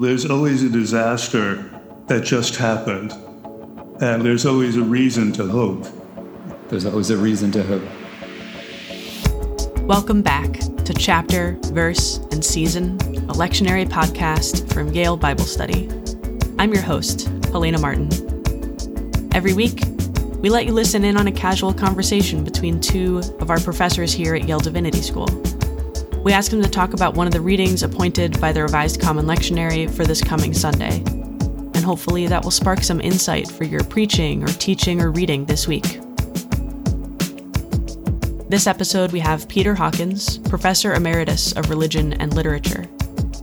There's always a disaster that just happened, and there's always a reason to hope. There's always a reason to hope. Welcome back to Chapter, Verse, and Season, a lectionary podcast from Yale Bible Study. I'm your host, Helena Martin. Every week, we let you listen in on a casual conversation between two of our professors here at Yale Divinity School. We asked them to talk about one of the readings appointed by the Revised Common Lectionary for this coming Sunday. And hopefully that will spark some insight for your preaching or teaching or reading this week. This episode, we have Peter Hawkins, Professor Emeritus of Religion and Literature,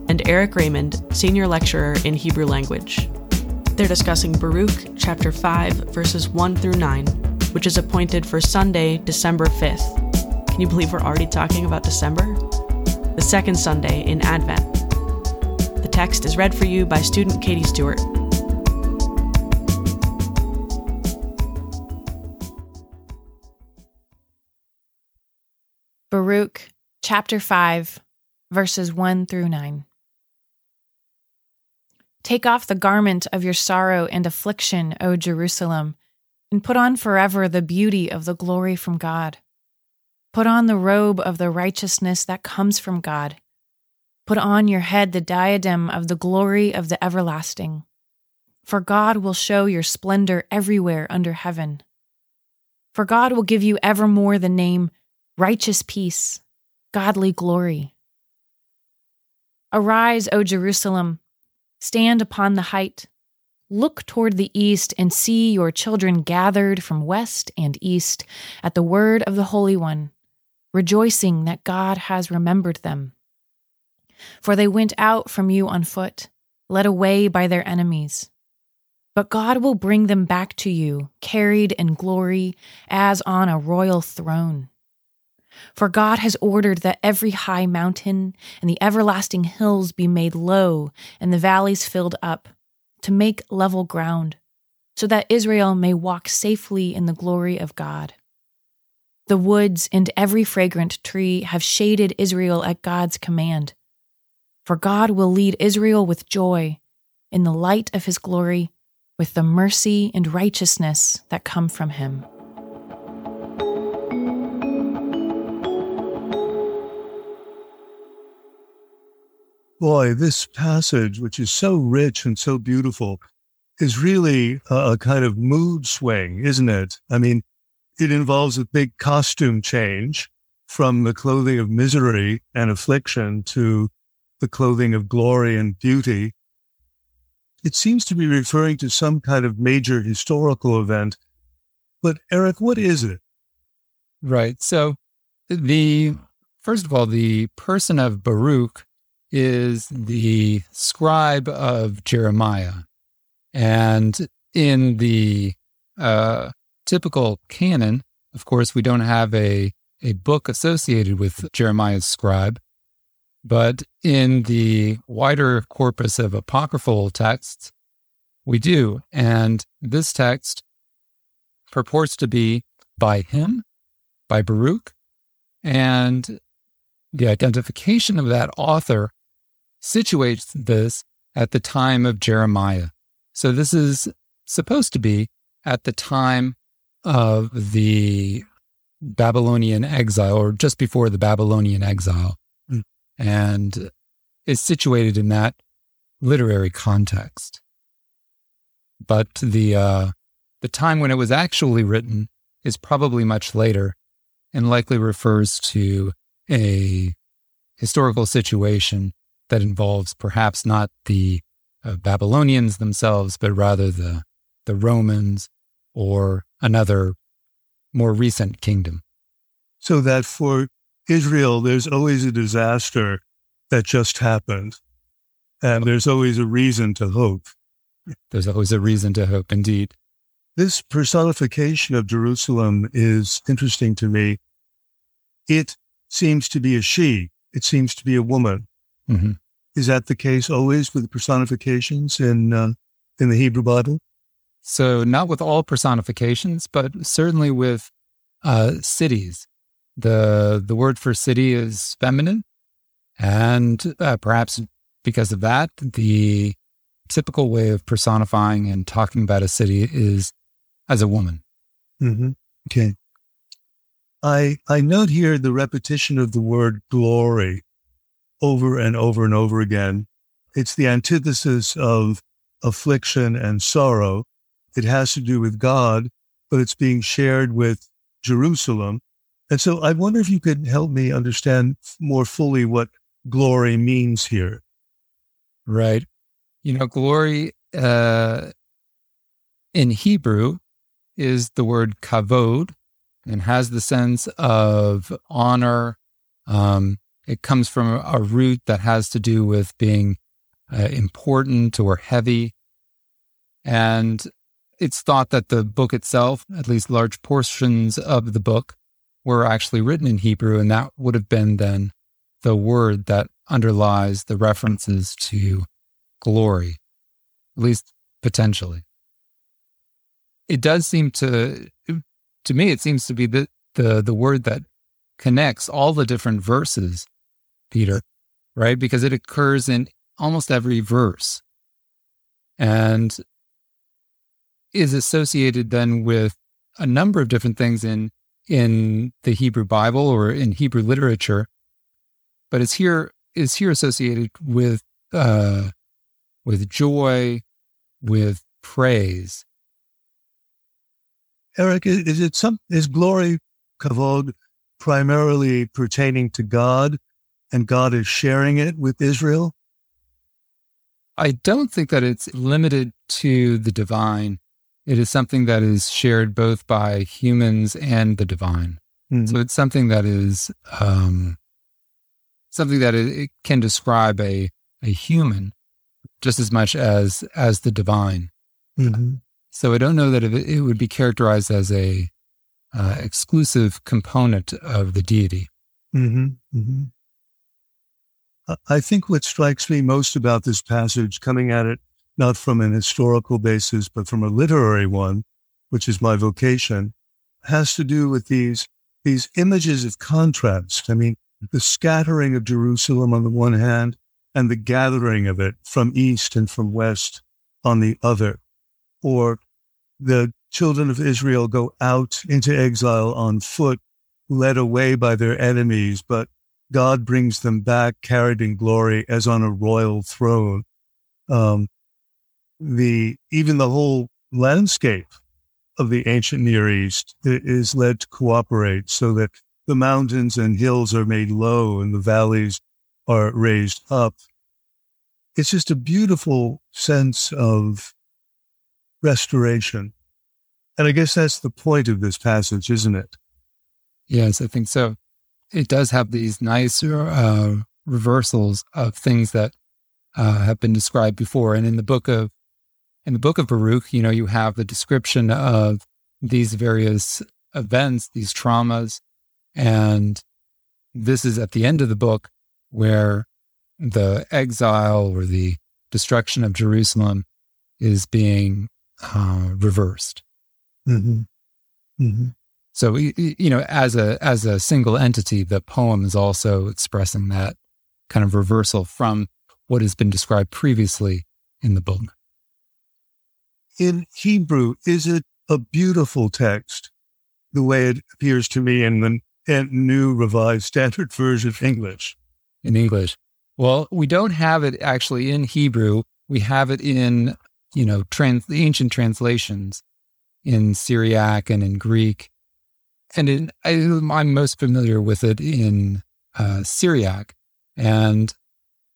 and Eric Reymond, Senior Lecturer in Hebrew Language. They're discussing Baruch chapter 5, verses 1 through 9, which is appointed for Sunday, December 5th. Can you believe we're already talking about December? The second Sunday in Advent. The text is read for you by student Katie Stewart. Baruch chapter 5, verses 1 through 9. Take off the garment of your sorrow and affliction, O Jerusalem, and put on forever the beauty of the glory from God. Put on the robe of the righteousness that comes from God. Put on your head the diadem of the glory of the everlasting. For God will show your splendor everywhere under heaven. For God will give you evermore the name righteous peace, godly glory. Arise, O Jerusalem, stand upon the height. Look toward the east and see your children gathered from west and east at the word of the Holy One rejoicing that God has remembered them. For they went out from you on foot, led away by their enemies. But God will bring them back to you, carried in glory, as on a royal throne. For God has ordered that every high mountain and the everlasting hills be made low and the valleys filled up, to make level ground, so that Israel may walk safely in the glory of God. The woods and every fragrant tree have shaded Israel at God's command. For God will lead Israel with joy, in the light of his glory, with the mercy and righteousness that come from him. Boy, this passage, which is so rich and so beautiful, is really a, kind of mood swing, isn't it? I mean, it involves a big costume change from the clothing of misery and affliction to the clothing of glory and beauty. It seems to be referring to some kind of major historical event. But Eric, what is it? Right. So the first of all, the person of Baruch is the scribe of Jeremiah. And in the uh, typical canon, of course, we don't have a, a book associated with Jeremiah's scribe, but in the wider corpus of apocryphal texts, we do. And this text purports to be by him, by Baruch, and the identification of that author situates this at the time of Jeremiah. So this is supposed to be at the time of the Babylonian exile, or just before the Babylonian exile, mm. and is situated in that literary context. But the uh, the time when it was actually written is probably much later, and likely refers to a historical situation that involves perhaps not the uh, Babylonians themselves, but rather the the Romans or another more recent kingdom. So that for Israel, there's always a disaster that just happened, and there's always a reason to hope. There's always a reason to hope, indeed. This personification of Jerusalem is interesting to me. It seems to be a she, it seems to be a woman. Mm-hmm. Is that the case always with the personifications in, uh, in the Hebrew Bible? So, not with all personifications, but certainly with uh, cities. The, the word for city is feminine, and uh, perhaps because of that, the typical way of personifying and talking about a city is as a woman. Mm-hmm. Okay. I I note here the repetition of the word glory over and over and over again. It's the antithesis of affliction and sorrow. It has to do with God, but it's being shared with Jerusalem. And so I wonder if you could help me understand more fully what glory means here. Right. You know, glory uh, in Hebrew is the word kavod and has the sense of honor. Um, it comes from a root that has to do with being uh, important or heavy. And it's thought that the book itself, at least large portions of the book, were actually written in Hebrew, and that would have been then the word that underlies the references to glory, at least potentially. It does seem to, to me, it seems to be the, the, the word that connects all the different verses, Peter, right? Because it occurs in almost every verse and is associated then with a number of different things in in the Hebrew Bible or in Hebrew literature, but is here is here associated with uh, with joy, with praise. Eric, is it some is glory kavod primarily pertaining to God, and God is sharing it with Israel? I don't think that it's limited to the divine. It is something that is shared both by humans and the divine. Mm-hmm. So it's something that is um, something that it, can describe a a human just as much as as the divine. Mm-hmm. So I don't know that it, it would be characterized as a uh, exclusive component of the deity. Mm-hmm. mm-hmm. I think what strikes me most about this passage, coming at it not from an historical basis, but from a literary one, which is my vocation, has to do with these, these images of contrast. I mean, the scattering of Jerusalem on the one hand and the gathering of it from east and from west on the other. Or the children of Israel go out into exile on foot, led away by their enemies, but God brings them back carried in glory as on a royal throne. Um, the even the whole landscape of the ancient Near East is led to cooperate so that the mountains and hills are made low and the valleys are raised up. It's just a beautiful sense of restoration. And I guess that's the point of this passage, isn't it? Yes, I think so. It does have these nice uh, reversals of things that uh, have been described before. And in the book of in the book of Baruch, you know, you have the description of these various events, these traumas, and this is at the end of the book where the exile or the destruction of Jerusalem is being uh, reversed. Mm-hmm. Mm-hmm. So you know, as a as a single entity, the poem is also expressing that kind of reversal from what has been described previously in the book. In Hebrew, is it a beautiful text, the way it appears to me in the New Revised Standard Version of English? In English, well, we don't have it actually in Hebrew. We have it in you know trans- the ancient translations in Syriac and in Greek and in, I, am most familiar with it in uh, Syriac, and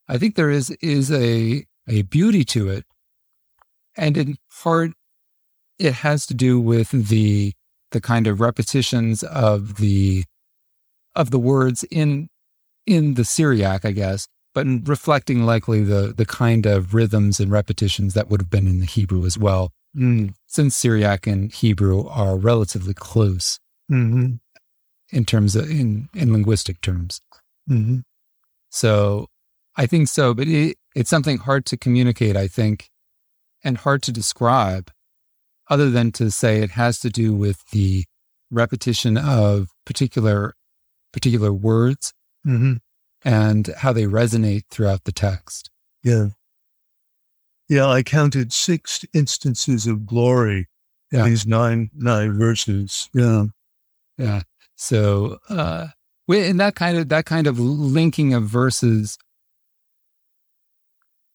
I think there is is a a beauty to it, and in part, it has to do with the the kind of repetitions of the of the words in in the Syriac, I guess, but reflecting likely the the kind of rhythms and repetitions that would have been in the Hebrew as well, mm. since Syriac and Hebrew are relatively close mm-hmm. in terms of in in linguistic terms. Mm-hmm. So I think so, but it, it's something hard to communicate. I think, and hard to describe, other than to say it has to do with the repetition of particular particular words mm-hmm. and how they resonate throughout the text. Yeah. Yeah, I counted six instances of glory in Yeah. these nine nine verses. Yeah. Yeah. So, uh, and that kind of that kind of linking of verses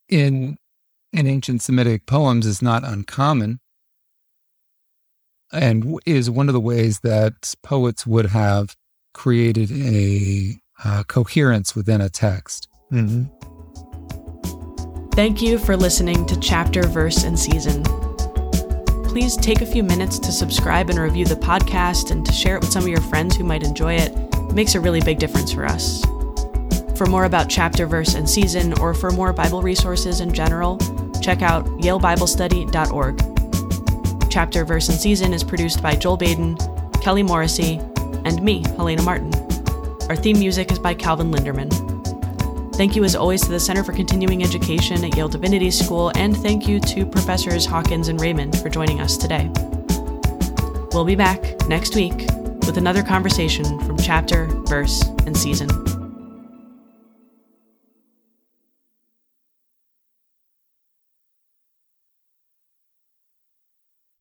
in in ancient Semitic poems is not uncommon, and is one of the ways that poets would have created a uh, coherence within a text. hmm Thank you for listening to Chapter, Verse, and Season. Please take a few minutes to subscribe and review the podcast and to share it with some of your friends who might enjoy it. It makes a really big difference for us. For more about Chapter, Verse, and Season, or for more Bible resources in general, check out yalebiblestudy.org. Chapter, Verse, and Season is produced by Joel Baden, Kelly Morrissey, and me, Helena Martin. Our theme music is by Calvin Linderman. Thank you, as always, to the Center for Continuing Education at Yale Divinity School, and thank you to Professors Hawkins and Reymond for joining us today. We'll be back next week with another conversation from chapter, verse, and season.